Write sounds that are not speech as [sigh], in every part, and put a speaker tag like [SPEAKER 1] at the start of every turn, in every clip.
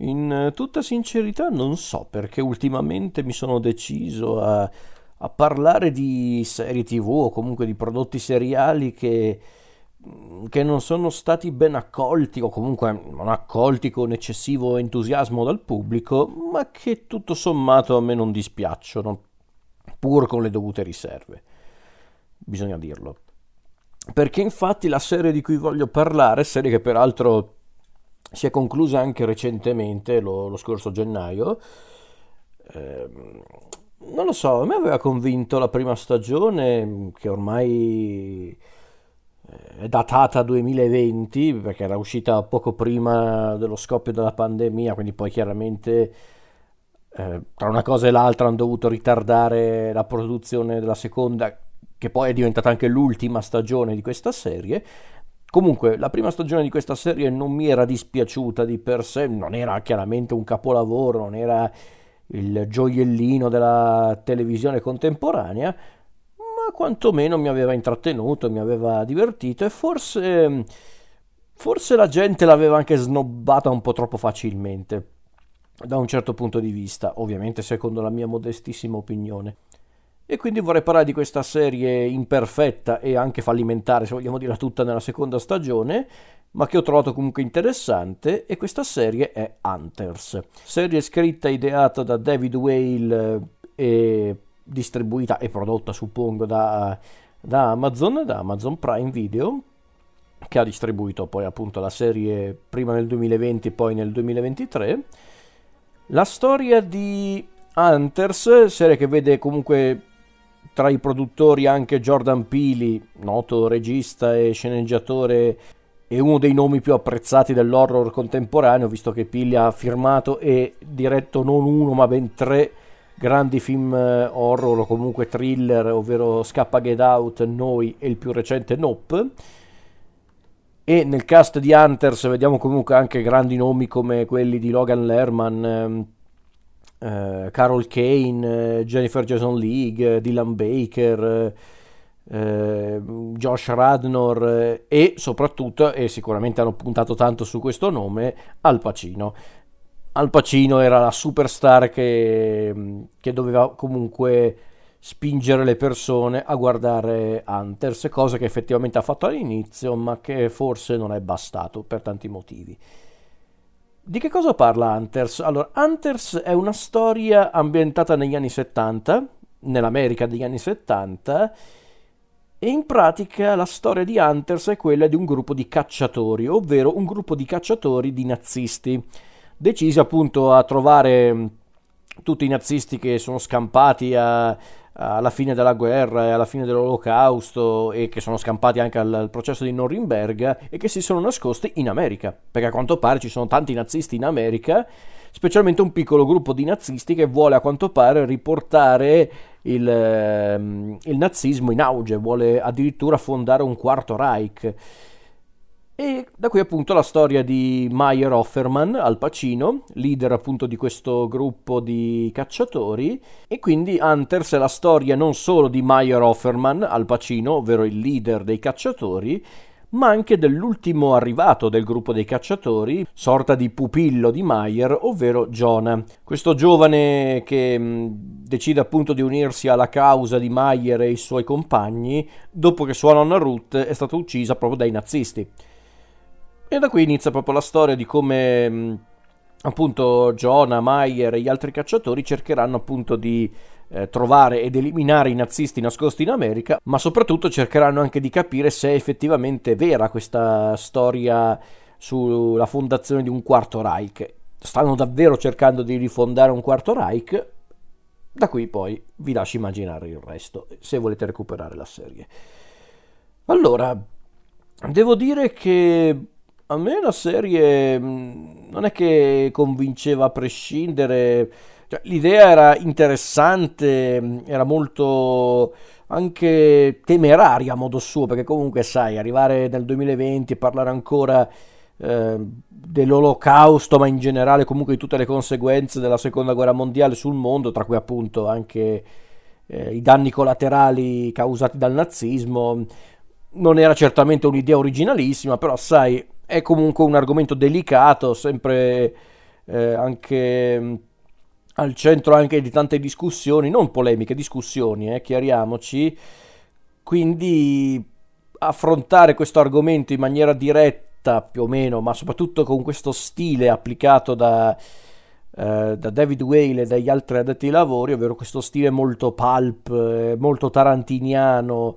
[SPEAKER 1] In tutta sincerità non so perché ultimamente mi sono deciso a, a parlare di serie tv o comunque di prodotti seriali che, che, non sono stati ben accolti o comunque non accolti con eccessivo entusiasmo dal pubblico, ma che tutto sommato a me non dispiacciono, pur con le dovute riserve. Bisogna dirlo. Perché infatti la serie di cui voglio parlare, serie che peraltro si è conclusa anche recentemente, lo, lo scorso gennaio. Eh, non lo so, a me aveva convinto la prima stagione, che ormai eh, è datata 2020, perché era uscita poco prima dello scoppio della pandemia, quindi poi chiaramente eh, tra una cosa e l'altra hanno dovuto ritardare la produzione della seconda, che poi è diventata anche l'ultima stagione di questa serie. Comunque, la prima stagione di questa serie non mi era dispiaciuta di per sé, non era chiaramente un capolavoro, non era il gioiellino della televisione contemporanea, ma quantomeno mi aveva intrattenuto, mi aveva divertito e forse, forse la gente l'aveva anche snobbata un po' troppo facilmente, da un certo punto di vista, ovviamente secondo la mia modestissima opinione. E quindi vorrei parlare di questa serie imperfetta e anche fallimentare, se vogliamo dirla tutta, nella seconda stagione, ma che ho trovato comunque interessante, e questa serie è Hunters. Serie scritta e ideata da David Whale eh, e distribuita e prodotta, suppongo, da, da Amazon, da Amazon Prime Video, che ha distribuito poi appunto la serie prima nel 2020 e poi nel 2023. La storia di Hunters, serie che vede comunque tra i produttori anche Jordan Peele, noto regista e sceneggiatore e uno dei nomi più apprezzati dell'horror contemporaneo, visto che Peele ha firmato e diretto non uno ma ben tre grandi film eh, horror o comunque thriller, ovvero Scappa Get Out, Noi e il più recente Nope. E nel cast di Hunters vediamo comunque anche grandi nomi come quelli di Logan Lerman, ehm, eh, Carol Kane, eh, Jennifer Jason League, Dylan Baker, eh, Josh Radnor eh, e soprattutto, e sicuramente hanno puntato tanto su questo nome, Al Pacino. Al Pacino era la superstar che, che doveva comunque spingere le persone a guardare Hunters, cosa che effettivamente ha fatto all'inizio, ma che forse non è bastato per tanti motivi. Di che cosa parla Hunters? Allora, Hunters è una storia ambientata negli anni 70, nell'America degli anni 70, e in pratica la storia di Hunters è quella di un gruppo di cacciatori, ovvero un gruppo di cacciatori di nazisti, decisi appunto a trovare tutti i nazisti che sono scampati a, alla fine della guerra e alla fine dell'olocausto e che sono scampati anche al, al, processo di Norimberga e che si sono nascosti in America, perché a quanto pare ci sono tanti nazisti in America, specialmente un piccolo gruppo di nazisti che vuole a quanto pare riportare il, ehm, il nazismo in auge, vuole addirittura fondare un quarto Reich. E da qui appunto la storia di Meyer Offerman, Al Pacino, leader appunto di questo gruppo di cacciatori. E quindi Hunters è la storia non solo di Meyer Offerman, Al Pacino, ovvero il leader dei cacciatori, ma anche dell'ultimo arrivato del gruppo dei cacciatori, sorta di pupillo di Meyer, ovvero Jonah. Questo giovane che mh, decide appunto di unirsi alla causa di Meyer e i suoi compagni dopo che sua nonna Ruth è stata uccisa proprio dai nazisti. E da qui inizia proprio la storia di come appunto Jonah, Meyer e gli altri cacciatori cercheranno appunto di eh, trovare ed eliminare i nazisti nascosti in America, ma soprattutto cercheranno anche di capire se è effettivamente vera questa storia sulla fondazione di un quarto Reich. Stanno davvero cercando di rifondare un quarto Reich? Da qui poi vi lascio immaginare il resto, se volete recuperare la serie. Allora, devo dire che a me la serie mm, non è che convinceva a prescindere, cioè, l'idea era interessante, mm, era molto anche temeraria a modo suo, perché comunque sai, arrivare nel 2020 e parlare ancora eh, dell'olocausto, ma in generale comunque di tutte le conseguenze della seconda guerra mondiale sul mondo, tra cui appunto anche eh, i danni collaterali causati dal nazismo, non era certamente un'idea originalissima, però sai, è comunque un argomento delicato, sempre eh, anche al centro anche di tante discussioni, non polemiche, discussioni, eh, chiariamoci. Quindi affrontare questo argomento in maniera diretta più o meno, ma soprattutto con questo stile applicato da, eh, da David Whale e dagli altri addetti ai lavori, ovvero questo stile molto pulp, eh, molto tarantiniano,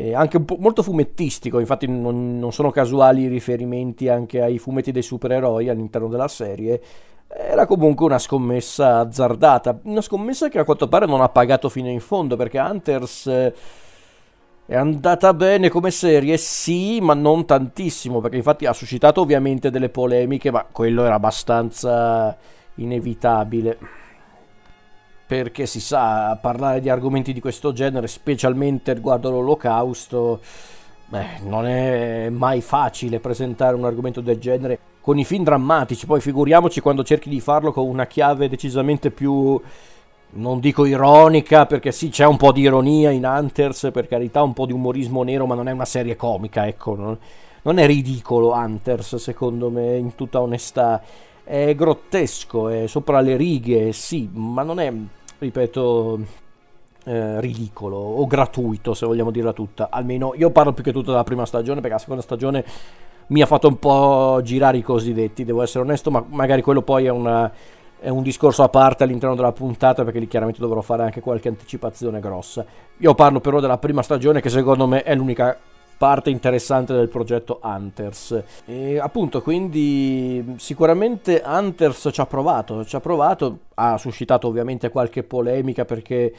[SPEAKER 1] eh, anche molto fumettistico, infatti non, non sono casuali i riferimenti anche ai fumetti dei supereroi all'interno della serie, era comunque una scommessa azzardata, una scommessa che a quanto pare non ha pagato fino in fondo perché Hunters eh, è andata bene come serie, sì, ma non tantissimo, perché infatti ha suscitato ovviamente delle polemiche, ma quello era abbastanza inevitabile. Perché si sa, parlare di argomenti di questo genere, specialmente riguardo l'olocausto, beh, non è mai facile presentare un argomento del genere con i film drammatici, poi figuriamoci quando cerchi di farlo con una chiave decisamente più non dico ironica, perché sì, c'è un po' di ironia in Hunters, per carità, un po' di umorismo nero, ma non è una serie comica, ecco, non, non è ridicolo Hunters, secondo me, in tutta onestà. È grottesco, è sopra le righe, sì, ma non è, ripeto, eh, ridicolo o gratuito, se vogliamo dirla tutta. Almeno io parlo più che tutto della prima stagione, perché la seconda stagione mi ha fatto un po' girare i cosiddetti, devo essere onesto, ma magari quello poi è una è un discorso a parte all'interno della puntata perché lì chiaramente dovrò fare anche qualche anticipazione grossa. Io parlo però della prima stagione che secondo me è l'unica parte interessante del progetto Hunters. E appunto, quindi sicuramente Hunters ci ha provato, ci ha provato, ha suscitato ovviamente qualche polemica perché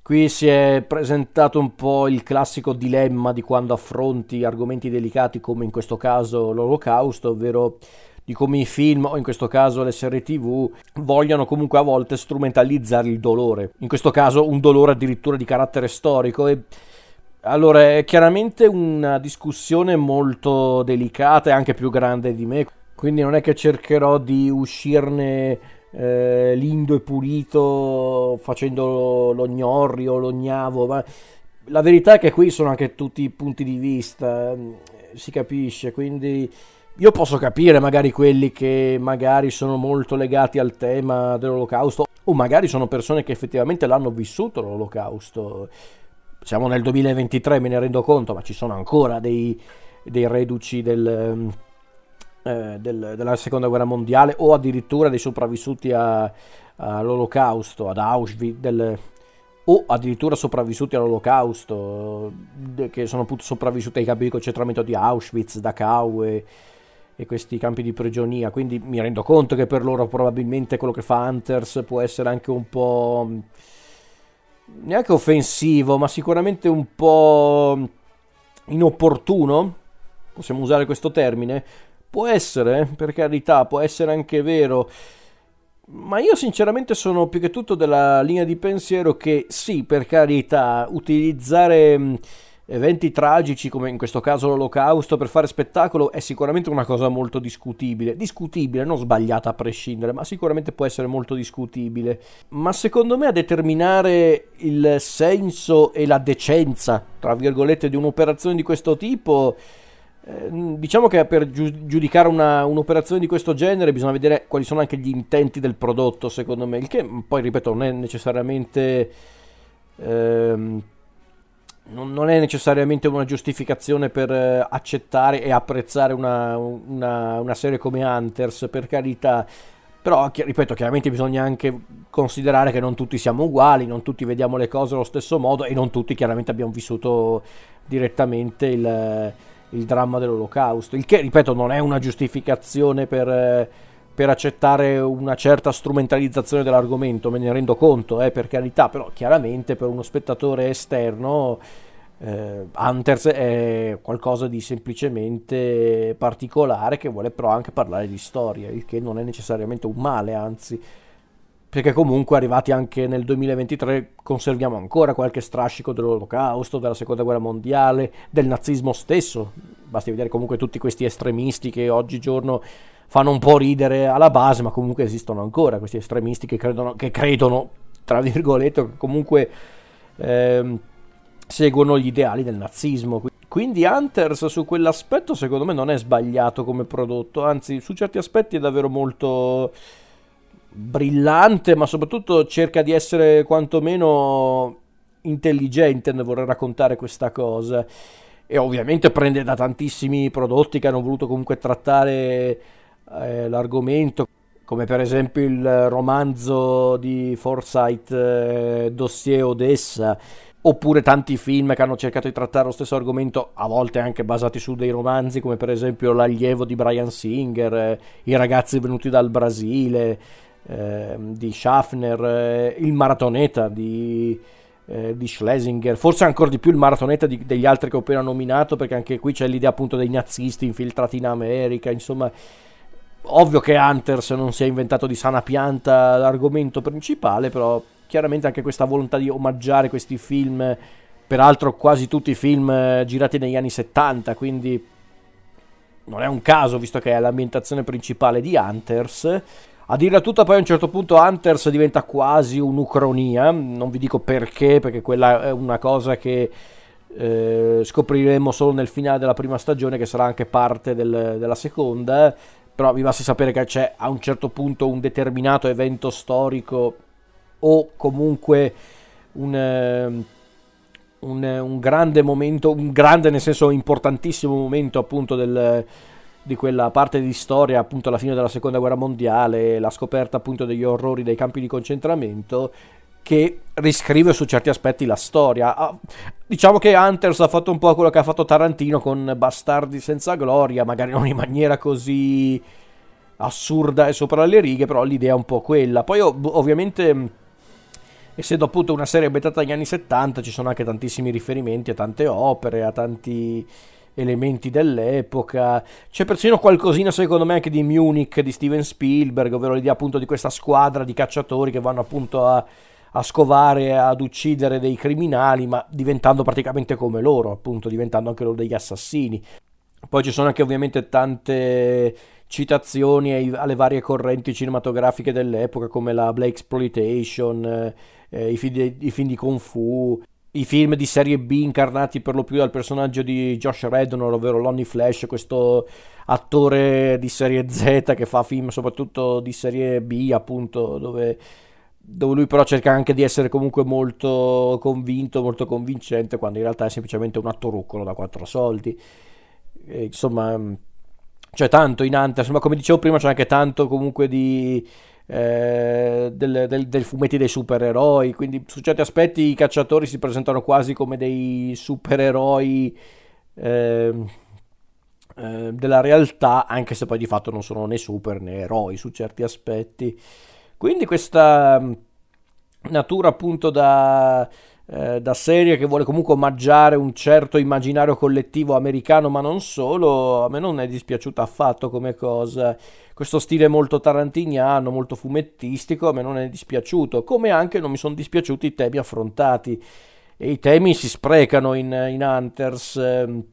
[SPEAKER 1] qui si è presentato un po' il classico dilemma di quando affronti argomenti delicati come in questo caso l'olocausto, ovvero di come i film, o in questo caso le serie tv, vogliono comunque a volte strumentalizzare il dolore. In questo caso un dolore addirittura di carattere storico e allora è chiaramente una discussione molto delicata e anche più grande di me, quindi non è che cercherò di uscirne eh, lindo e pulito facendo lo gnorri o lo gnavo, ma la verità è che qui sono anche tutti i punti di vista, si capisce, quindi io posso capire magari quelli che magari sono molto legati al tema dell'olocausto o magari sono persone che effettivamente l'hanno vissuto l'olocausto. Siamo nel 2023, me ne rendo conto, ma ci sono ancora dei, dei reduci del, eh, del, della seconda guerra mondiale o addirittura dei sopravvissuti a, all'olocausto, ad Auschwitz, del, o addirittura sopravvissuti all'olocausto, che sono appunto sopravvissuti ai campi di concentramento di Auschwitz, Dachau e, e questi campi di prigionia, quindi mi rendo conto che per loro probabilmente quello che fa Hunters può essere anche un po' neanche offensivo, ma sicuramente un po' inopportuno, possiamo usare questo termine, può essere, per carità, può essere anche vero, ma io sinceramente sono più che tutto della linea di pensiero che sì, per carità, utilizzare eventi tragici come in questo caso l'olocausto per fare spettacolo è sicuramente una cosa molto discutibile, discutibile, non sbagliata a prescindere, ma sicuramente può essere molto discutibile. Ma secondo me a determinare il senso e la decenza, tra virgolette, di un'operazione di questo tipo... Eh, diciamo che per giudicare una, un'operazione di questo genere bisogna vedere quali sono anche gli intenti del prodotto, secondo me, il che poi, ripeto, non è necessariamente ehm, non, non, è necessariamente una giustificazione per eh, accettare e apprezzare una, una, una, serie come Hunters, per carità. Però, ripeto, chiaramente bisogna anche considerare che non tutti siamo uguali, non tutti vediamo le cose allo stesso modo e non tutti chiaramente abbiamo vissuto direttamente il, il dramma dell'olocausto. Il che, ripeto, non è una giustificazione per, per accettare una certa strumentalizzazione dell'argomento, me ne rendo conto, eh, per carità, però chiaramente per uno spettatore esterno eh, Hunters è qualcosa di semplicemente particolare che vuole però anche parlare di storia, il che non è necessariamente un male, anzi perché comunque arrivati anche nel 2023 conserviamo ancora qualche strascico dell'olocausto, della seconda guerra mondiale, del nazismo stesso, basti vedere comunque tutti questi estremisti che oggigiorno fanno un po' ridere alla base, ma comunque esistono ancora questi estremisti che credono, che credono tra virgolette, che comunque ehm, seguono gli ideali del nazismo. Quindi Hunters su quell'aspetto secondo me non è sbagliato come prodotto, anzi su certi aspetti è davvero molto brillante, ma soprattutto cerca di essere quantomeno intelligente nel voler raccontare questa cosa. E ovviamente prende da tantissimi prodotti che hanno voluto comunque trattare eh, l'argomento, come per esempio il romanzo di Forsyth eh, Dossier Odessa, oppure tanti film che hanno cercato di trattare lo stesso argomento, a volte anche basati su dei romanzi, come per esempio L'allievo di Brian Singer, eh, I ragazzi venuti dal Brasile eh, di Schaffner, eh, Il maratoneta di, eh, di, Schlesinger, forse ancora di più il maratoneta di, degli altri che ho appena nominato, perché anche qui c'è l'idea appunto dei nazisti infiltrati in America, insomma... Ovvio che Hunters non si è inventato di sana pianta l'argomento principale, però chiaramente anche questa volontà di omaggiare questi film, peraltro quasi tutti film eh, girati negli anni 70, quindi non è un caso visto che è l'ambientazione principale di Hunters. A dirla tutta poi a un certo punto Hunters diventa quasi un'ucronia, non vi dico perché, perché quella è una cosa che eh, scopriremo solo nel finale della prima stagione, che sarà anche parte del, della seconda, però vi basti sapere che c'è a un certo punto un determinato evento storico o comunque un, ehm, un, un, grande momento, un grande nel senso importantissimo momento appunto del, di quella parte di storia appunto alla fine della seconda guerra mondiale, la scoperta appunto degli orrori dei campi di concentramento che riscrive su certi aspetti la storia. Ah, diciamo che Hunters ha fatto un po' quello che ha fatto Tarantino con Bastardi senza gloria, magari non in maniera così assurda e sopra le righe, però l'idea è un po' quella. Poi ovviamente essendo appunto una serie ambientata negli anni 70 ci sono anche tantissimi riferimenti a tante opere, a tanti elementi dell'epoca. C'è persino qualcosina, secondo me, anche di Munich di Steven Spielberg, ovvero l'idea appunto di questa squadra di cacciatori che vanno appunto a, a scovare, ad uccidere dei criminali, ma diventando praticamente come loro, appunto, diventando anche loro degli assassini. Poi ci sono anche ovviamente tante citazioni alle varie correnti cinematografiche dell'epoca come la Black Exploitation, eh, i, i film di Kung Fu, i film di serie B incarnati per lo più dal personaggio di Josh Rednor, ovvero Lonnie Flash, questo attore di serie Z che fa film soprattutto di serie B, appunto, dove, dove lui però cerca anche di essere comunque molto convinto, molto convincente, quando in realtà è semplicemente un attoruccolo da quattro soldi. E, insomma, c'è tanto in Hunter, insomma, come dicevo prima, c'è anche tanto comunque di eh, del, del, del, fumetti dei supereroi, quindi su certi aspetti i cacciatori si presentano quasi come dei supereroi eh, della realtà, anche se poi di fatto non sono né super né eroi su certi aspetti. Quindi questa mm, natura appunto da eh, da serie che vuole comunque omaggiare un certo immaginario collettivo americano, ma non solo, a me non è dispiaciuta affatto come cosa. Questo stile molto tarantiniano, molto fumettistico, a me non è dispiaciuto, come anche non mi sono dispiaciuti i temi affrontati. E i temi si sprecano in, in Hunters. Ehm,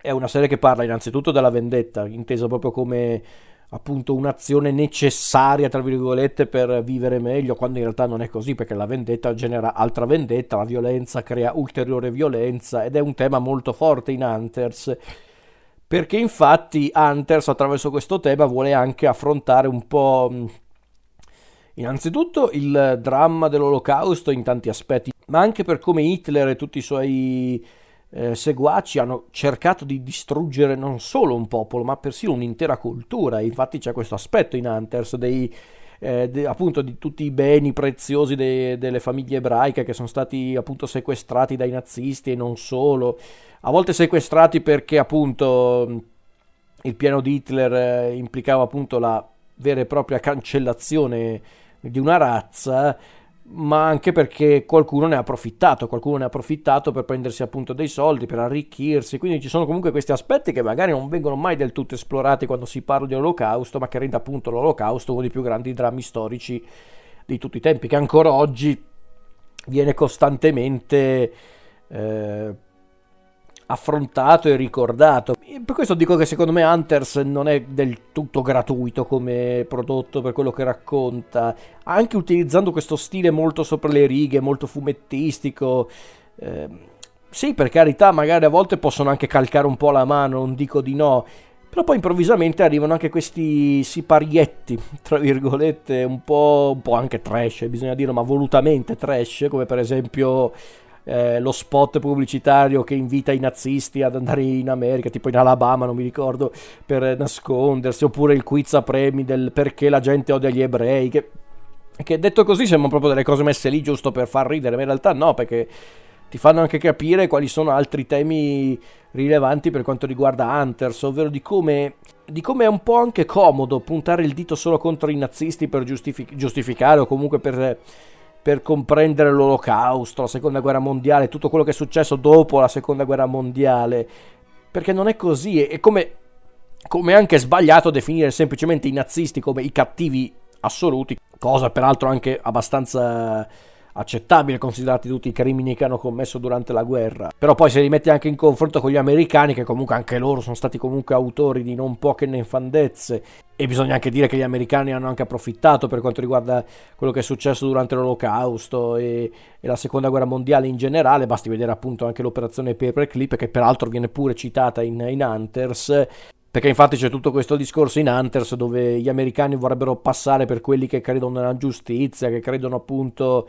[SPEAKER 1] è una serie che parla innanzitutto della vendetta, intesa proprio come appunto un'azione necessaria, tra virgolette, per vivere meglio, quando in realtà non è così, perché la vendetta genera altra vendetta, la violenza crea ulteriore violenza ed è un tema molto forte in Hunters. Perché infatti Hunters attraverso questo tema vuole anche affrontare un po' innanzitutto il dramma dell'olocausto in tanti aspetti, ma anche per come Hitler e tutti i suoi eh, seguaci hanno cercato di distruggere non solo un popolo, ma persino un'intera cultura. Infatti c'è questo aspetto in Hunters dei, eh, de, appunto di tutti i beni preziosi de, delle famiglie ebraiche che sono stati appunto sequestrati dai nazisti e non solo. A volte sequestrati perché appunto il piano di Hitler eh, implicava appunto la vera e propria cancellazione di una razza ma anche perché qualcuno ne ha approfittato, qualcuno ne ha approfittato per prendersi appunto dei soldi, per arricchirsi, quindi ci sono comunque questi aspetti che magari non vengono mai del tutto esplorati quando si parla di olocausto, ma che rende appunto l'olocausto uno dei più grandi drammi storici di tutti i tempi, che ancora oggi viene costantemente eh, affrontato e ricordato. Per questo dico che secondo me Hunters non è del tutto gratuito come prodotto per quello che racconta, anche utilizzando questo stile molto sopra le righe, molto fumettistico. Eh, sì, per carità, magari a volte possono anche calcare un po' la mano, non dico di no, Però poi improvvisamente arrivano anche questi siparietti, tra virgolette, un po', un po anche trash, bisogna dirlo, ma volutamente trash, come per esempio eh, lo spot pubblicitario che invita i nazisti ad andare in America, tipo in Alabama, non mi ricordo, per nascondersi, oppure il quiz a premi del perché la gente odia gli ebrei, che, che detto così sembrano proprio delle cose messe lì giusto per far ridere, ma in realtà no, perché ti fanno anche capire quali sono altri temi rilevanti per quanto riguarda Hunters, ovvero di come, di come è un po' anche comodo puntare il dito solo contro i nazisti per giustific- giustificare o comunque per, per comprendere l'olocausto, la seconda guerra mondiale, tutto quello che è successo dopo la seconda guerra mondiale, perché non è così, è come, come anche sbagliato definire semplicemente i nazisti come i cattivi assoluti, cosa peraltro anche abbastanza accettabile considerati tutti i crimini che hanno commesso durante la guerra. Però poi se li metti anche in confronto con gli americani, che comunque anche loro sono stati comunque autori di non poche nefandezze, e bisogna anche dire che gli americani hanno anche approfittato per quanto riguarda quello che è successo durante l'olocausto e, e la seconda guerra mondiale in generale, basti vedere appunto anche l'operazione Paperclip, che peraltro viene pure citata in, in Hunters, perché infatti c'è tutto questo discorso in Hunters dove gli americani vorrebbero passare per quelli che credono nella giustizia, che credono appunto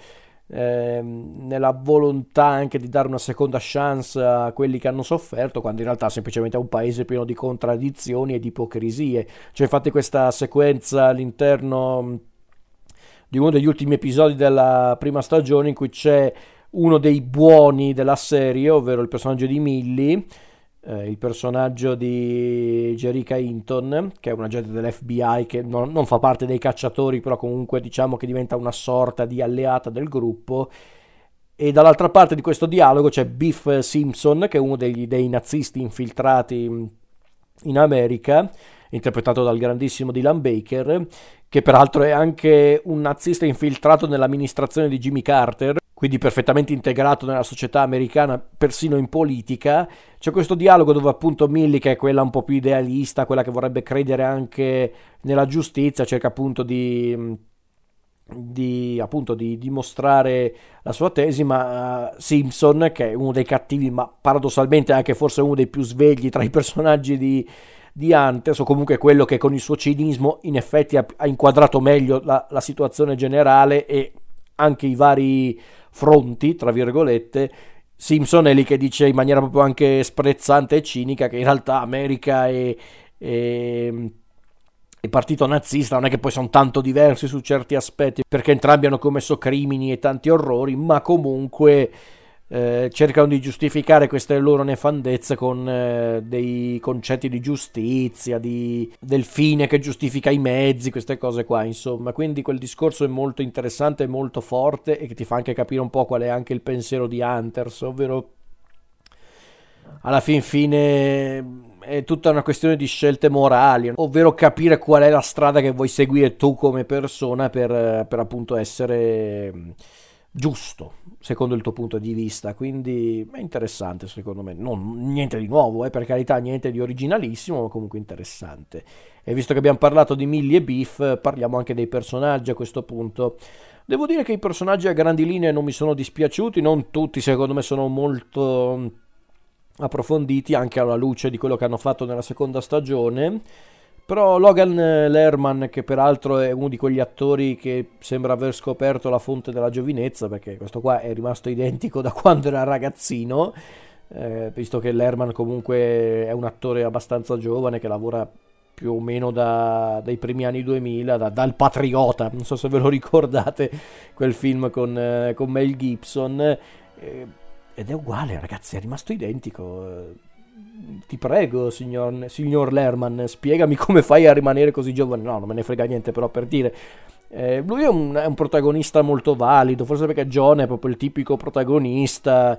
[SPEAKER 1] eh, nella volontà anche di dare una seconda chance a quelli che hanno sofferto, quando in realtà semplicemente è un paese pieno di contraddizioni e di ipocrisie. C'è infatti questa sequenza all'interno di uno degli ultimi episodi della prima stagione in cui c'è uno dei buoni della serie, ovvero il personaggio di Millie, eh, il personaggio di Jerica Hinton, che è un agente dell'FBI che non, non, fa parte dei cacciatori, però comunque diciamo che diventa una sorta di alleata del gruppo. E dall'altra parte di questo dialogo c'è Biff Simpson, che è uno degli, dei nazisti infiltrati in America, interpretato dal grandissimo Dylan Baker, che peraltro è anche un nazista infiltrato nell'amministrazione di Jimmy Carter quindi perfettamente integrato nella società americana, persino in politica. C'è questo dialogo dove appunto Millie, che è quella un po' più idealista, quella che vorrebbe credere anche nella giustizia, cerca appunto di, di, appunto di dimostrare la sua tesi, ma uh, Simpson, che è uno dei cattivi, ma paradossalmente anche forse uno dei più svegli tra i personaggi di, di Hunters, o comunque quello che con il suo cinismo in effetti ha, ha inquadrato meglio la, la situazione generale e anche i vari fronti, tra virgolette, Simpson è lì che dice in maniera proprio anche sprezzante e cinica che in realtà America e, e, e, partito nazista non è che poi sono tanto diversi su certi aspetti perché entrambi hanno commesso crimini e tanti orrori, ma comunque eh, cercano di giustificare queste loro nefandezze con eh, dei concetti di giustizia, di, del fine che giustifica i mezzi, queste cose qua, insomma. Quindi quel discorso è molto interessante molto forte e che ti fa anche capire un po' qual è anche il pensiero di Hunters, ovvero alla fin fine è tutta una questione di scelte morali, ovvero capire qual è la strada che vuoi seguire tu come persona per, per appunto essere giusto secondo il tuo punto di vista quindi è interessante secondo me. Non niente di nuovo eh, per carità niente di originalissimo ma comunque interessante. E visto che abbiamo parlato di Millie e Beef parliamo anche dei personaggi a questo punto. Devo dire che i personaggi a grandi linee non mi sono dispiaciuti non tutti secondo me sono molto approfonditi anche alla luce di quello che hanno fatto nella seconda stagione però Logan Lerman, che peraltro è uno di quegli attori che sembra aver scoperto la fonte della giovinezza, perché questo qua è rimasto identico da quando era ragazzino, eh, visto che Lerman comunque è un attore abbastanza giovane che lavora più o meno da, dai primi anni 2000, da, dal Patriota, non so se ve lo ricordate, quel film con, eh, con Mel Gibson, eh, ed è uguale ragazzi, è rimasto identico ti prego, signor, signor Lerman, spiegami come fai a rimanere così giovane. No, non me ne frega niente, però per dire. Eh, lui è un, è un, protagonista molto valido, forse perché John è proprio il tipico protagonista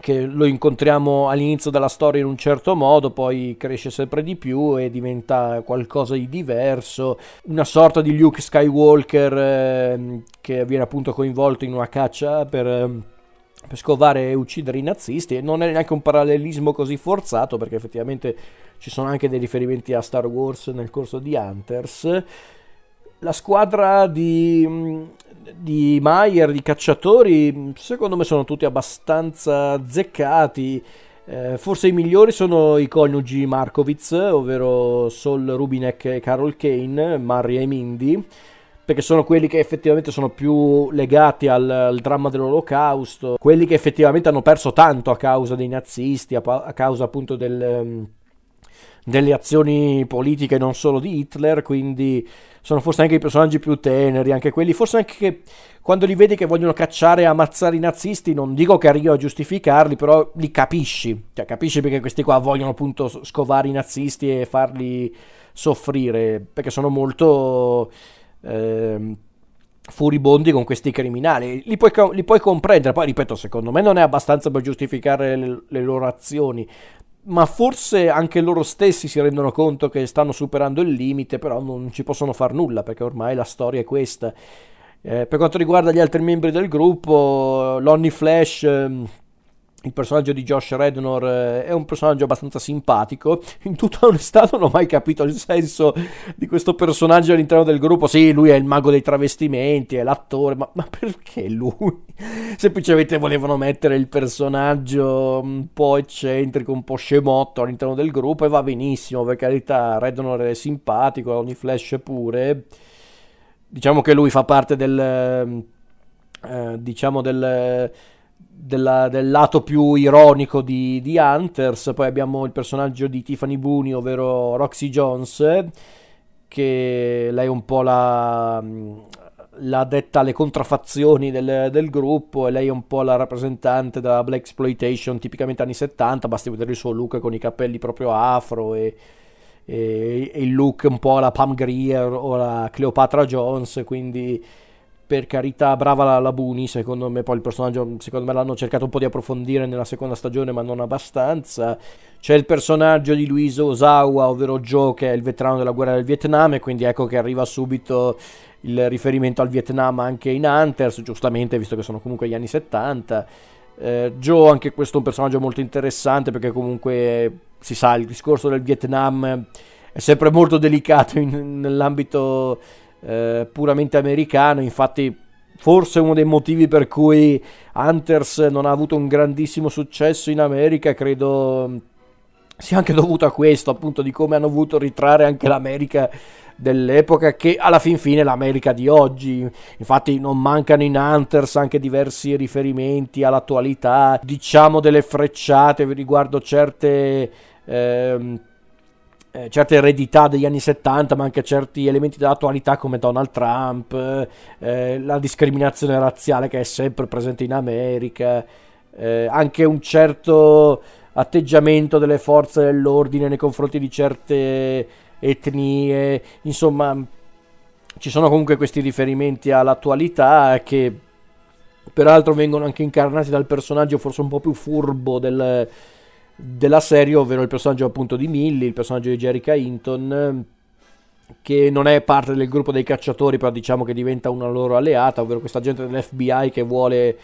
[SPEAKER 1] che lo incontriamo all'inizio della storia in un certo modo, poi cresce sempre di più e diventa qualcosa di diverso, una sorta di Luke Skywalker eh, che viene appunto coinvolto in una caccia per... Eh, per scovare e uccidere i nazisti e non è neanche un parallelismo così forzato perché effettivamente ci sono anche dei riferimenti a Star Wars nel corso di Hunters. La squadra di, di Mayer, di cacciatori, secondo me sono tutti abbastanza zeccati. Eh, forse i migliori sono i coniugi Markovitz, ovvero Sol Rubinek e Carol Kane, Murray e Mindy, perché sono quelli che effettivamente sono più legati al, al, dramma dell'olocausto, quelli che effettivamente hanno perso tanto a causa dei nazisti, a, a causa appunto del... Um, delle azioni politiche non solo di Hitler, quindi sono forse anche i personaggi più teneri, anche quelli, forse anche che quando li vedi che vogliono cacciare e ammazzare i nazisti, non dico che arrivo a giustificarli, però li capisci, cioè capisci perché questi qua vogliono appunto scovare i nazisti e farli soffrire, perché sono molto... Eh, furibondi con questi criminali. Li puoi, li puoi, comprendere. Poi, ripeto, secondo me non è abbastanza per giustificare le, le, loro azioni ma forse anche loro stessi si rendono conto che stanno superando il limite, però non ci possono far nulla perché ormai la storia è questa. Eh, per quanto riguarda gli altri membri del gruppo, Lonnie Flash ehm, il personaggio di Josh Rednor eh, è un personaggio abbastanza simpatico. In tutta onestà non ho mai capito il senso di questo personaggio all'interno del gruppo. Sì, lui è il mago dei travestimenti, è l'attore, ma, ma perché lui? [laughs] Semplicemente volevano mettere il personaggio un po' eccentrico, un po' scemotto all'interno del gruppo e va benissimo, per carità. Rednor è simpatico, ogni flash pure. Diciamo che lui fa parte del... Eh, diciamo del della, del lato più ironico di, di, Hunters. Poi abbiamo il personaggio di Tiffany Booney, ovvero Roxy Jones, che lei è un po' la, la detta alle contraffazioni del, del, gruppo e lei è un po' la rappresentante della black exploitation tipicamente anni 70. Basti vedere il suo look con i capelli proprio afro e, e, il look un po' la Pam Greer o la Cleopatra Jones, quindi per carità, brava la, la Buni, secondo me poi il personaggio, secondo me l'hanno cercato un po' di approfondire nella seconda stagione, ma non abbastanza. C'è il personaggio di Luiso Osawa, ovvero Joe, che è il veterano della guerra del Vietnam, e quindi ecco che arriva subito il riferimento al Vietnam anche in Hunters, giustamente, visto che sono comunque gli anni 70. Eh, Joe, anche questo è un personaggio molto interessante, perché comunque si sa, il discorso del Vietnam è sempre molto delicato in, nell'ambito eh, puramente americano, infatti forse uno dei motivi per cui Hunters non ha avuto un grandissimo successo in America, credo mm, sia anche dovuto a questo, appunto di come hanno voluto ritrarre anche l'America dell'epoca che alla fin fine è l'America di oggi. Infatti non mancano in Hunters anche diversi riferimenti all'attualità, diciamo delle frecciate riguardo certe eh, eh, certe eredità degli anni 70, ma anche certi elementi dell'attualità come Donald Trump, eh, la discriminazione razziale che è sempre presente in America, eh, anche un certo atteggiamento delle forze dell'ordine nei confronti di certe etnie, insomma ci sono comunque questi riferimenti all'attualità che peraltro vengono anche incarnati dal personaggio forse un po' più furbo del della serie, ovvero il personaggio appunto di Millie, il personaggio di Jerica Hinton, che non è parte del gruppo dei cacciatori, però diciamo che diventa una loro alleata, ovvero questa gente dell'FBI che vuole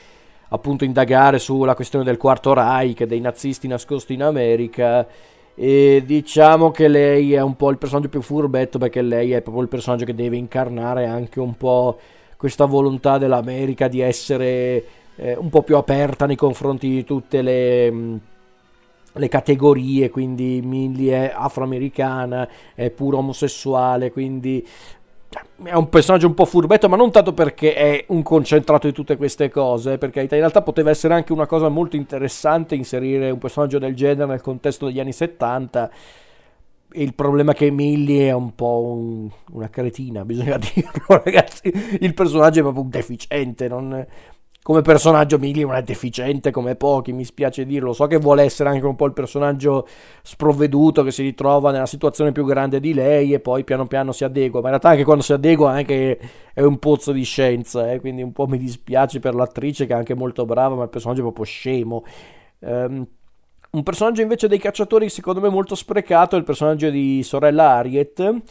[SPEAKER 1] appunto indagare sulla questione del quarto Reich, dei nazisti nascosti in America. E diciamo che lei è un po' il personaggio più furbetto perché lei è proprio il personaggio che deve incarnare anche un po' questa volontà dell'America di essere eh, un po' più aperta nei confronti di tutte le le categorie, quindi Millie è afroamericana, è pure omosessuale, quindi è un personaggio un po' furbetto, ma non tanto perché è un concentrato di tutte queste cose, perché in realtà poteva essere anche una cosa molto interessante inserire un personaggio del genere nel contesto degli anni 70. Il problema è che Millie è un po' un, una cretina, [laughs] bisogna dirlo, ragazzi. Il personaggio è proprio un deficiente, non, come personaggio Millie è deficiente come pochi, mi spiace dirlo. So che vuole essere anche un po' il personaggio sprovveduto che si ritrova nella situazione più grande di lei e poi piano piano si adegua. Ma in realtà anche quando si adegua anche è un pozzo di scienza, eh? quindi un po' mi dispiace per l'attrice che è anche molto brava, ma il personaggio è proprio scemo. Um, un personaggio invece dei cacciatori secondo me molto sprecato è il personaggio di sorella Harriet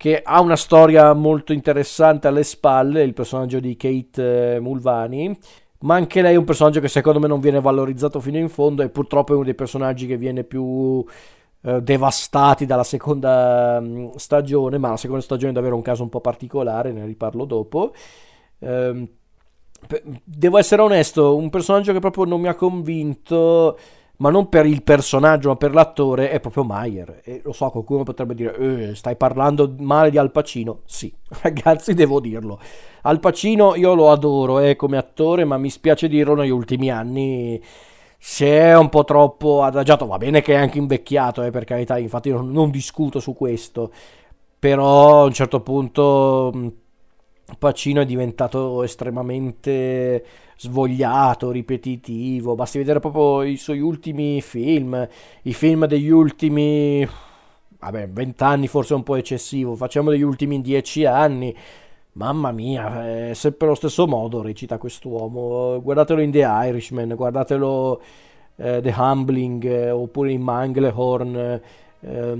[SPEAKER 1] che ha una storia molto interessante alle spalle, il personaggio di Kate eh, Mulvani, ma anche lei è un personaggio che secondo me non viene valorizzato fino in fondo e purtroppo è uno dei personaggi che viene più eh, devastati dalla seconda mm, stagione, ma la seconda stagione è davvero un caso un po' particolare, ne riparlo dopo. Eh, devo essere onesto, un personaggio che proprio non mi ha convinto ma non per il personaggio, ma per l'attore, è proprio Mayer. E lo so, qualcuno potrebbe dire, eh, stai parlando male di Al Pacino? Sì, [laughs] ragazzi, devo dirlo. Al Pacino io lo adoro eh, come attore, ma mi spiace dirlo negli ultimi anni si è un po' troppo adagiato. Va bene che è anche invecchiato, eh, per carità, infatti non, non discuto su questo. Però a un certo punto Pacino è diventato estremamente svogliato, ripetitivo. Basti vedere proprio i suoi ultimi film, i film degli ultimi, vabbè, vent'anni forse è un po' eccessivo, facciamo degli ultimi dieci anni. Mamma mia, è sempre lo stesso modo recita quest'uomo. Guardatelo in The Irishman, guardatelo eh, The Humbling eh, oppure in Manglehorn. Eh,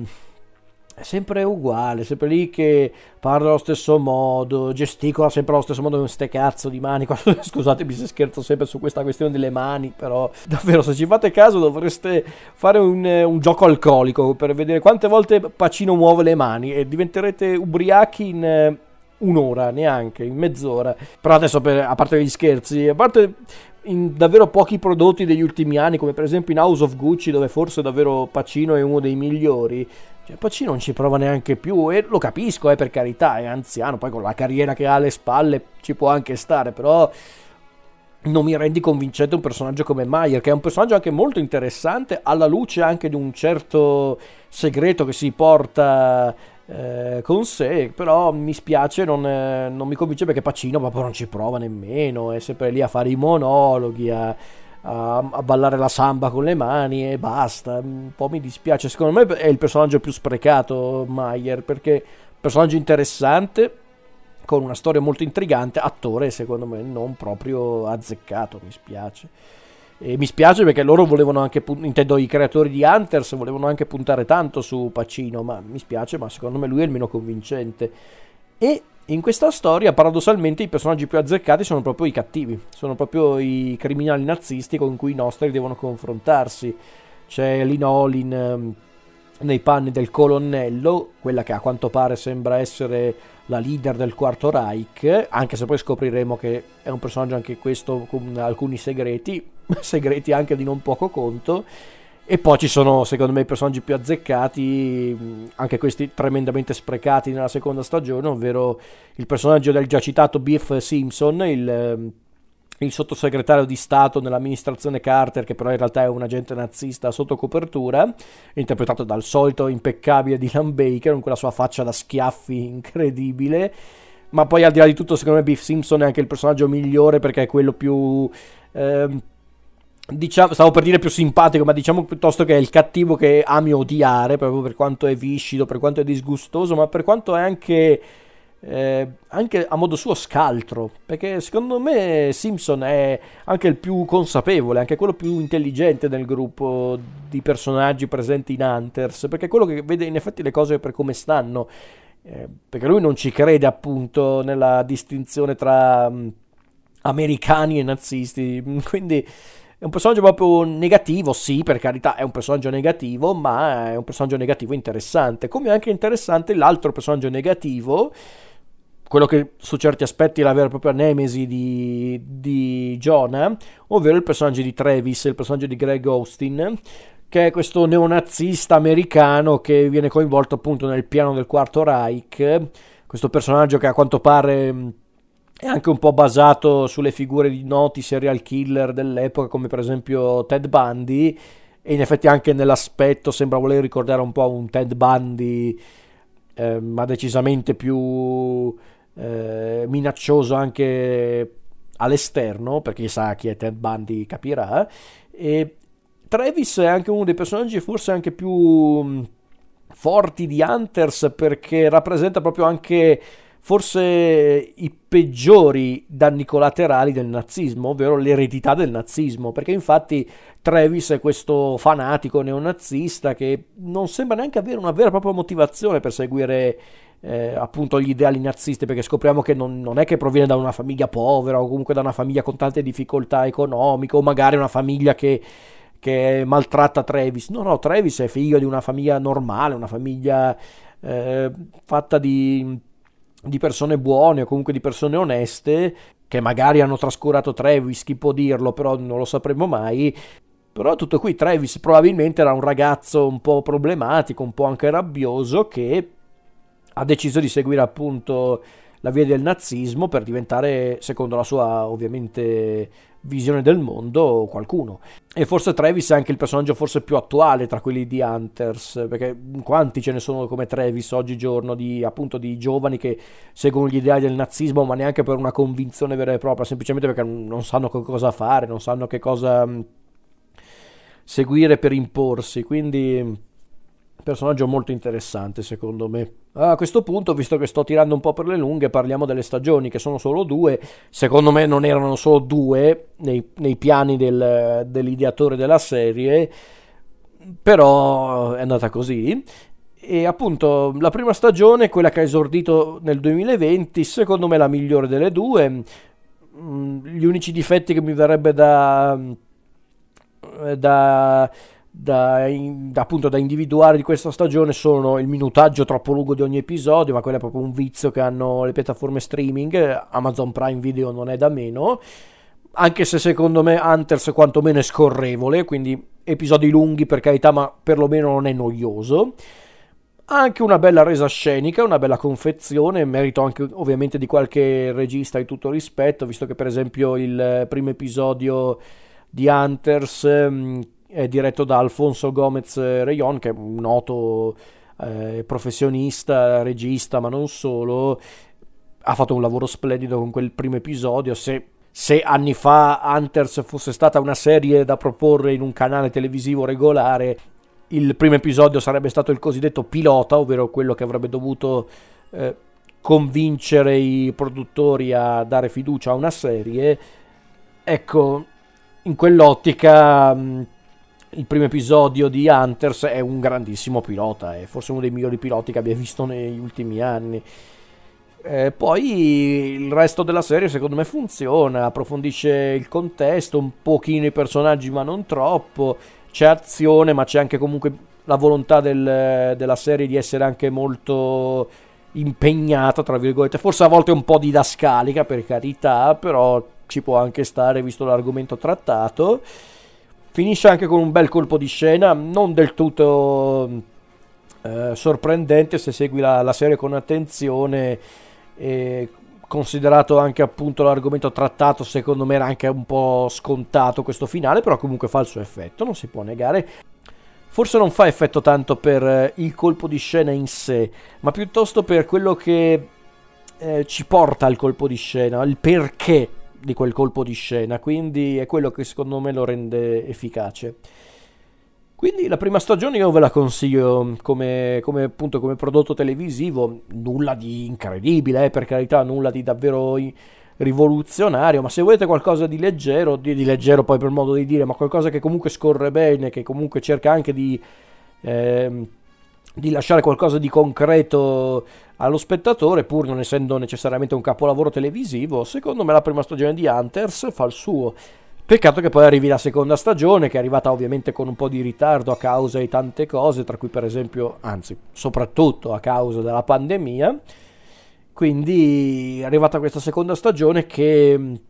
[SPEAKER 1] è sempre uguale, sempre lì che parla allo stesso modo, gesticola sempre allo stesso modo con ste cazzo di mani. [laughs] Scusatemi se scherzo sempre su questa questione delle mani, però [laughs] davvero se ci fate caso dovreste fare un, un gioco alcolico per vedere quante volte Pacino muove le mani e diventerete ubriachi in eh, un'ora, neanche, in mezz'ora. Però adesso, per, a parte gli scherzi, a parte in davvero pochi prodotti degli ultimi anni, come per esempio in House of Gucci, dove forse davvero Pacino è uno dei migliori, cioè, Pacino non ci prova neanche più e lo capisco, eh, per carità, è anziano, poi con la carriera che ha alle spalle ci può anche stare, però non mi rendi convincente un personaggio come Mayer, che è un personaggio anche molto interessante, alla luce anche di un certo segreto che si porta eh, con sé, però mi spiace, non, eh, non, mi convince perché Pacino proprio non ci prova nemmeno, è sempre lì a fare i monologhi, a a, a, ballare la samba con le mani e basta. Un po' mi dispiace. Secondo me è il personaggio più sprecato, Mayer, perché personaggio interessante, con una storia molto intrigante, attore secondo me non proprio azzeccato, mi spiace. E mi spiace perché loro volevano anche, intendo i creatori di Hunters, volevano anche puntare tanto su Pacino, ma mi spiace, ma secondo me lui è il meno convincente. E in questa storia, paradossalmente, i personaggi più azzeccati sono proprio i cattivi, sono proprio i criminali nazisti con cui i nostri devono confrontarsi. C'è Linolin ehm, nei panni del colonnello, quella che a quanto pare sembra essere la leader del quarto Reich, anche se poi scopriremo che è un personaggio anche questo con alcuni segreti, [laughs] segreti anche di non poco conto. E poi ci sono, secondo me, i personaggi più azzeccati, anche questi tremendamente sprecati nella seconda stagione, ovvero il personaggio del già citato Biff Simpson, il, il sottosegretario di Stato nell'amministrazione Carter, che però in realtà è un agente nazista sotto copertura, interpretato dal solito impeccabile Dylan Baker, con quella sua faccia da schiaffi incredibile. Ma poi al di là di tutto, secondo me Biff Simpson è anche il personaggio migliore perché è quello più... Eh, diciamo, stavo per dire più simpatico, ma diciamo piuttosto che è il cattivo che ami odiare, proprio per quanto è viscido, per quanto è disgustoso, ma per quanto è anche, eh, anche a modo suo scaltro. Perché secondo me Simpson è anche il più consapevole, anche quello più intelligente del gruppo di personaggi presenti in Hunters, perché è quello che vede in effetti le cose per come stanno. Eh, perché lui non ci crede appunto nella distinzione tra um, americani e nazisti, [laughs] quindi è un personaggio proprio negativo, sì, per carità, è un personaggio negativo, ma è un personaggio negativo interessante. Come è anche interessante l'altro personaggio negativo, quello che su certi aspetti è la vera e propria nemesi di, di Jonah, ovvero il personaggio di Travis, il personaggio di Greg Austin, che è questo neonazista americano che viene coinvolto appunto nel piano del quarto Reich, questo personaggio che a quanto pare è anche un po' basato sulle figure di noti serial killer dell'epoca, come per esempio Ted Bundy, e in effetti anche nell'aspetto sembra voler ricordare un po' un Ted Bundy, eh, ma decisamente più eh, minaccioso anche all'esterno, perché sa chi è Ted Bundy capirà, e Travis è anche uno dei personaggi forse anche più mm, forti di Hunters perché rappresenta proprio anche forse i peggiori danni collaterali del nazismo, ovvero l'eredità del nazismo, perché infatti Travis è questo fanatico neonazista che non sembra neanche avere una vera e propria motivazione per seguire eh, appunto gli ideali nazisti, perché scopriamo che non, non, è che proviene da una famiglia povera o comunque da una famiglia con tante difficoltà economiche o magari una famiglia che che maltratta Travis. No, no, Travis è figlio di una famiglia normale, una famiglia eh, fatta di di persone buone o comunque di persone oneste che magari hanno trascurato Travis, chi può dirlo, però non lo sapremo mai. Però tutto qui, Travis probabilmente era un ragazzo un po' problematico, un po' anche rabbioso, che ha deciso di seguire appunto la via del nazismo per diventare, secondo la sua ovviamente visione del mondo, qualcuno. E forse Travis è anche il personaggio forse più attuale tra quelli di Hunters, perché quanti ce ne sono come Travis oggigiorno, di, appunto di giovani che seguono gli ideali del nazismo, ma neanche per una convinzione vera e propria, semplicemente perché non sanno che cosa fare, non sanno che cosa seguire per imporsi, quindi personaggio molto interessante secondo me. A questo punto, visto che sto tirando un po' per le lunghe, parliamo delle stagioni, che sono solo due. Secondo me non erano solo due nei, nei piani del, dell'ideatore della serie, però è andata così. E appunto la prima stagione, quella che ha esordito nel 2020, secondo me è la migliore delle due. Mm, gli unici difetti che mi verrebbe da, da da, in, da, appunto da individuare di questa stagione sono il minutaggio troppo lungo di ogni episodio, ma quello è proprio un vizio che hanno le piattaforme streaming, Amazon Prime Video non è da meno, anche se secondo me Hunters quantomeno è scorrevole, quindi episodi lunghi per carità, ma perlomeno non è noioso. Ha anche una bella resa scenica, una bella confezione, merito anche ovviamente di qualche regista di tutto rispetto, visto che per esempio il primo episodio di Hunters mm, è diretto da Alfonso Gomez Rayon, che è un noto eh, professionista, regista, ma non solo. Ha fatto un lavoro splendido con quel primo episodio. Se, se anni fa Hunters fosse stata una serie da proporre in un canale televisivo regolare, il primo episodio sarebbe stato il cosiddetto pilota, ovvero quello che avrebbe dovuto eh, convincere i produttori a dare fiducia a una serie. Ecco, in quell'ottica il primo episodio di Hunters è un grandissimo pilota, è forse uno dei migliori piloti che abbia visto negli ultimi anni. Eh, poi il resto della serie secondo me funziona, approfondisce il contesto, un pochino i personaggi ma non troppo, c'è azione ma c'è anche comunque la volontà del, della serie di essere anche molto impegnata, tra virgolette, forse a volte un po' didascalica per carità, però ci può anche stare visto l'argomento trattato. Finisce anche con un bel colpo di scena, non del tutto eh, sorprendente se segui la, la, serie con attenzione. E considerato anche appunto l'argomento trattato, secondo me era anche un po' scontato questo finale, però comunque fa il suo effetto, non si può negare. Forse non fa effetto tanto per eh, il colpo di scena in sé, ma piuttosto per quello che eh, ci porta al colpo di scena, il perché di quel colpo di scena, quindi è quello che secondo me lo rende efficace. Quindi la prima stagione io ve la consiglio come, come, appunto, come prodotto televisivo, nulla di incredibile, eh, per carità, nulla di davvero rivoluzionario, ma se volete qualcosa di leggero, di, di, leggero poi per modo di dire, ma qualcosa che comunque scorre bene, che comunque cerca anche di, eh, di lasciare qualcosa di concreto allo spettatore, pur non essendo necessariamente un capolavoro televisivo, secondo me la prima stagione di Hunters fa il suo. Peccato che poi arrivi la seconda stagione, che è arrivata ovviamente con un po' di ritardo a causa di tante cose, tra cui per esempio, anzi, soprattutto a causa della pandemia. Quindi è arrivata questa seconda stagione che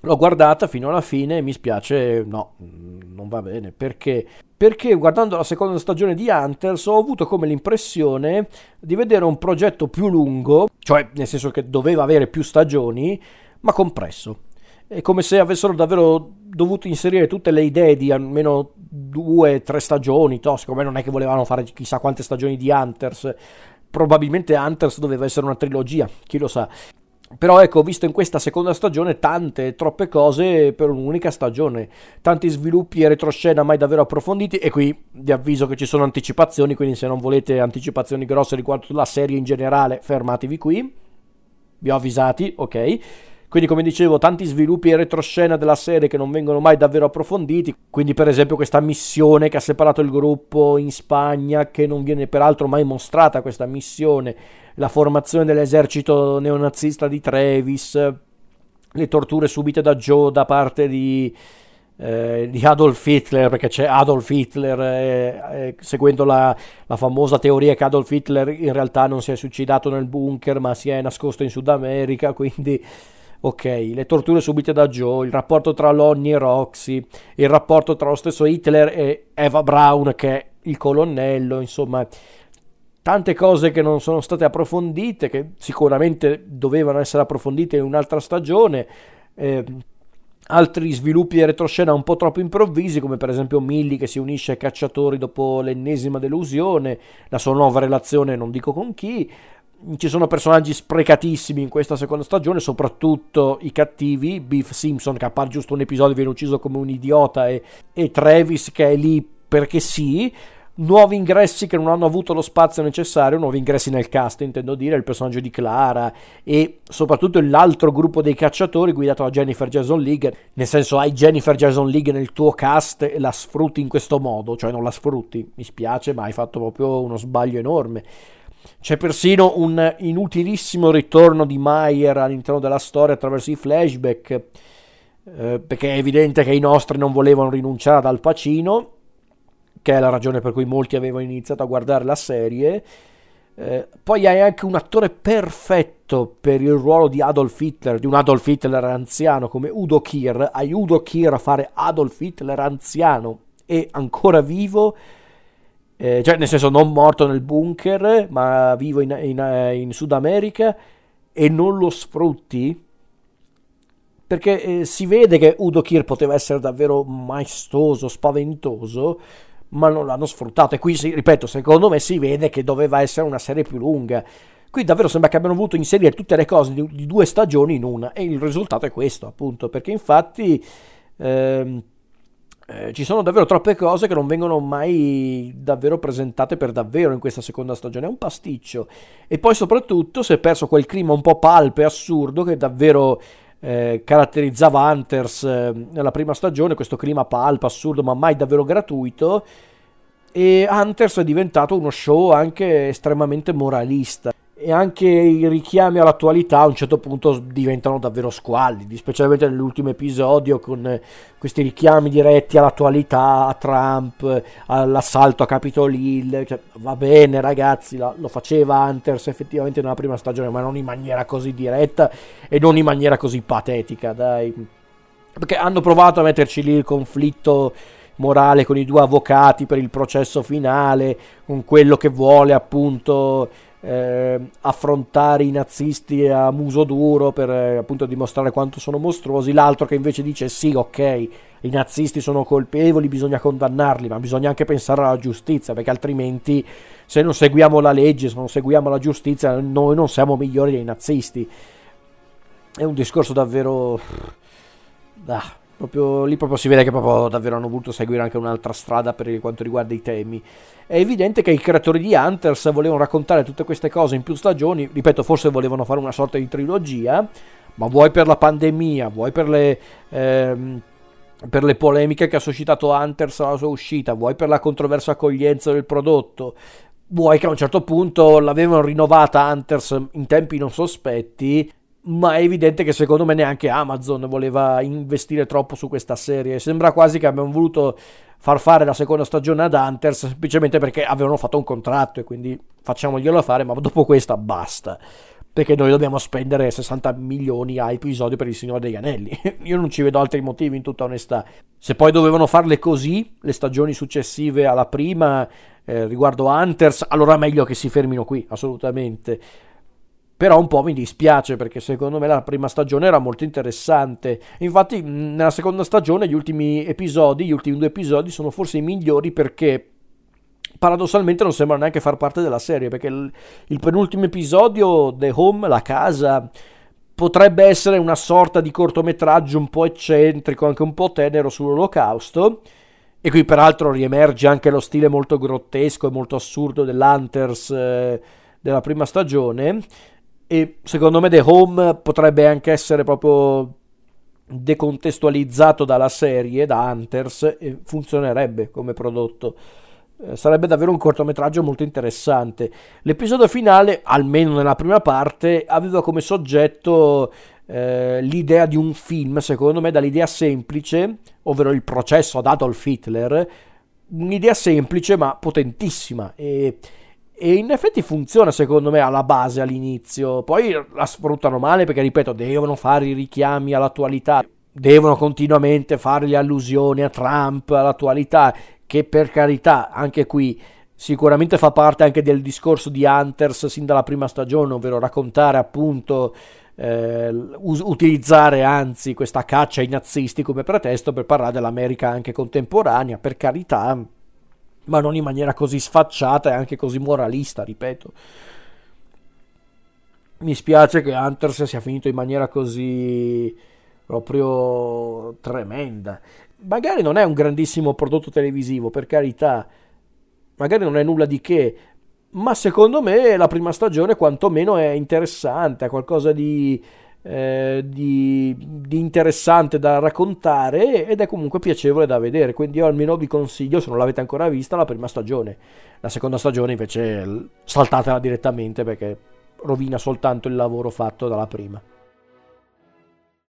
[SPEAKER 1] l'ho guardata fino alla fine e mi spiace, no, non va bene. Perché? Perché guardando la seconda stagione di Hunters ho avuto come l'impressione di vedere un progetto più lungo, cioè nel senso che doveva avere più stagioni, ma compresso. È come se avessero davvero dovuto inserire tutte le idee di almeno due, tre stagioni, to, siccome non è che volevano fare chissà quante stagioni di Hunters, probabilmente Hunters doveva essere una trilogia, chi lo sa. Però ecco, ho visto in questa seconda stagione tante, troppe cose per un'unica stagione, tanti sviluppi e retroscena mai davvero approfonditi e qui vi avviso che ci sono anticipazioni, quindi se non volete anticipazioni grosse riguardo la serie in generale, fermatevi qui. Vi ho avvisati, ok? Quindi, come dicevo, tanti sviluppi e retroscena della serie che non vengono mai davvero approfonditi. Quindi, per esempio, questa missione che ha separato il gruppo in Spagna, che non viene peraltro mai mostrata questa missione, la formazione dell'esercito neonazista di Travis, le torture subite da Joe da parte di, eh, di Adolf Hitler, perché c'è Adolf Hitler, eh, eh, seguendo la, la, famosa teoria che Adolf Hitler in realtà non si è suicidato nel bunker, ma si è nascosto in Sud America, [laughs] quindi ok, le torture subite da Joe, il rapporto tra Lonnie e Roxy, il rapporto tra lo stesso Hitler e Eva Braun che è il colonnello, insomma, tante cose che non sono state approfondite, che sicuramente dovevano essere approfondite in un'altra stagione. Eh, altri sviluppi di retroscena un po' troppo improvvisi, come per esempio Millie che si unisce ai cacciatori dopo l'ennesima delusione, la sua nuova relazione non dico con chi. Ci sono personaggi sprecatissimi in questa seconda stagione, soprattutto i cattivi, Beef Simpson che appare giusto un episodio viene ucciso come un idiota e, e Travis che è lì perché sì, nuovi ingressi che non hanno avuto lo spazio necessario, nuovi ingressi nel cast, intendo dire, il personaggio di Clara e soprattutto l'altro gruppo dei cacciatori guidato da Jennifer Jason League, nel senso hai Jennifer Jason League nel tuo cast e la sfrutti in questo modo, cioè non la sfrutti, mi spiace, ma hai fatto proprio uno sbaglio enorme. C'è persino un inutilissimo ritorno di Meyer all'interno della storia attraverso i flashback, eh, perché è evidente che i nostri non volevano rinunciare ad Al Pacino che è la ragione per cui molti avevano iniziato a guardare la serie. Eh, poi hai anche un attore perfetto per il ruolo di Adolf Hitler, di un Adolf Hitler anziano come Udo Kier. Hai Udo Kier a fare Adolf Hitler anziano e ancora vivo, eh, cioè nel senso non morto nel bunker, ma vivo in, in, in Sud America e non lo sfrutti perché eh, si vede che Udo Kier poteva essere davvero maestoso, spaventoso, ma non l'hanno sfruttato. E qui, si, ripeto, secondo me si vede che doveva essere una serie più lunga. Qui davvero sembra che abbiano voluto inserire tutte le cose di, di due stagioni in una, e il risultato è questo, appunto, perché infatti. Ehm, eh, ci sono davvero troppe cose che non vengono mai davvero presentate per davvero in questa seconda stagione. È un pasticcio. E poi, soprattutto, si è perso quel clima un po' palpe assurdo che davvero eh, caratterizzava Hunters eh, nella prima stagione, questo clima palpa, assurdo, ma mai davvero gratuito. E Hunters è diventato uno show anche estremamente moralista e anche i richiami all'attualità a un certo punto diventano davvero squallidi, specialmente nell'ultimo episodio con questi richiami diretti all'attualità, a Trump, all'assalto a Capitol Hill. Cioè, va bene ragazzi, lo faceva Hunters effettivamente nella prima stagione, ma non in maniera così diretta e non in maniera così patetica, dai. Perché hanno provato a metterci lì il conflitto morale con i due avvocati per il processo finale, con quello che vuole appunto eh, affrontare i nazisti a muso duro per eh, appunto dimostrare quanto sono mostruosi, l'altro che invece dice sì, ok, i nazisti sono colpevoli, bisogna condannarli, ma bisogna anche pensare alla giustizia, perché altrimenti se non seguiamo la legge, se non seguiamo la giustizia, noi non siamo migliori dei nazisti. È un discorso davvero... Ah, proprio, lì proprio si vede che proprio davvero hanno voluto seguire anche un'altra strada per quanto riguarda i temi. È evidente che i creatori di Hunters volevano raccontare tutte queste cose in più stagioni, ripeto, forse volevano fare una sorta di trilogia, ma vuoi per la pandemia, vuoi per le... Ehm, per le polemiche che ha suscitato Hunters alla sua uscita, vuoi per la controversa accoglienza del prodotto, vuoi che a un certo punto l'avevano rinnovata Hunters in tempi non sospetti ma è evidente che secondo me neanche Amazon voleva investire troppo su questa serie. Sembra quasi che abbiano voluto far fare la seconda stagione ad Hunters semplicemente perché avevano fatto un contratto e quindi facciamoglielo fare, ma dopo questa basta. Perché noi dobbiamo spendere 60 milioni a episodio per il Signore degli Anelli. [laughs] Io non ci vedo altri motivi in tutta onestà. Se poi dovevano farle così, le stagioni successive alla prima, eh, riguardo Hunters, allora meglio che si fermino qui, assolutamente però un po' mi dispiace perché secondo me la prima stagione era molto interessante. Infatti, nella seconda stagione, gli ultimi episodi, gli ultimi due episodi, sono forse i migliori perché paradossalmente non sembrano neanche far parte della serie. Perché il, il penultimo episodio, The Home, la casa, potrebbe essere una sorta di cortometraggio un po' eccentrico, anche un po' tenero sull'olocausto. E qui, peraltro, riemerge anche lo stile molto grottesco e molto assurdo dell'Hunters. Eh, della prima stagione e secondo me The Home potrebbe anche essere proprio decontestualizzato dalla serie, da Hunters, e funzionerebbe come prodotto. Eh, sarebbe davvero un cortometraggio molto interessante. L'episodio finale, almeno nella prima parte, aveva come soggetto eh, l'idea di un film, secondo me, dall'idea semplice, ovvero il processo ad Adolf Hitler, un'idea semplice ma potentissima e E in effetti funziona secondo me alla base all'inizio, poi la sfruttano male perché ripeto devono fare i richiami all'attualità, devono continuamente fare le allusioni a Trump, all'attualità, che per carità anche qui sicuramente fa parte anche del discorso di Hunters sin dalla prima stagione, ovvero raccontare appunto eh, us- utilizzare anzi questa caccia ai nazisti come pretesto per parlare dell'America anche contemporanea, per carità, ma non in maniera così sfacciata e anche così moralista, ripeto. Mi spiace che Hunters sia finito in maniera così proprio tremenda. Magari non è un grandissimo prodotto televisivo, per carità, magari non è nulla di che, ma secondo me la prima stagione quantomeno è interessante, ha qualcosa di, eh, di, di, interessante da raccontare ed è comunque piacevole da vedere, quindi io almeno vi consiglio, se non l'avete ancora vista, la prima stagione. La seconda stagione invece saltatela direttamente perché rovina soltanto il lavoro fatto dalla prima.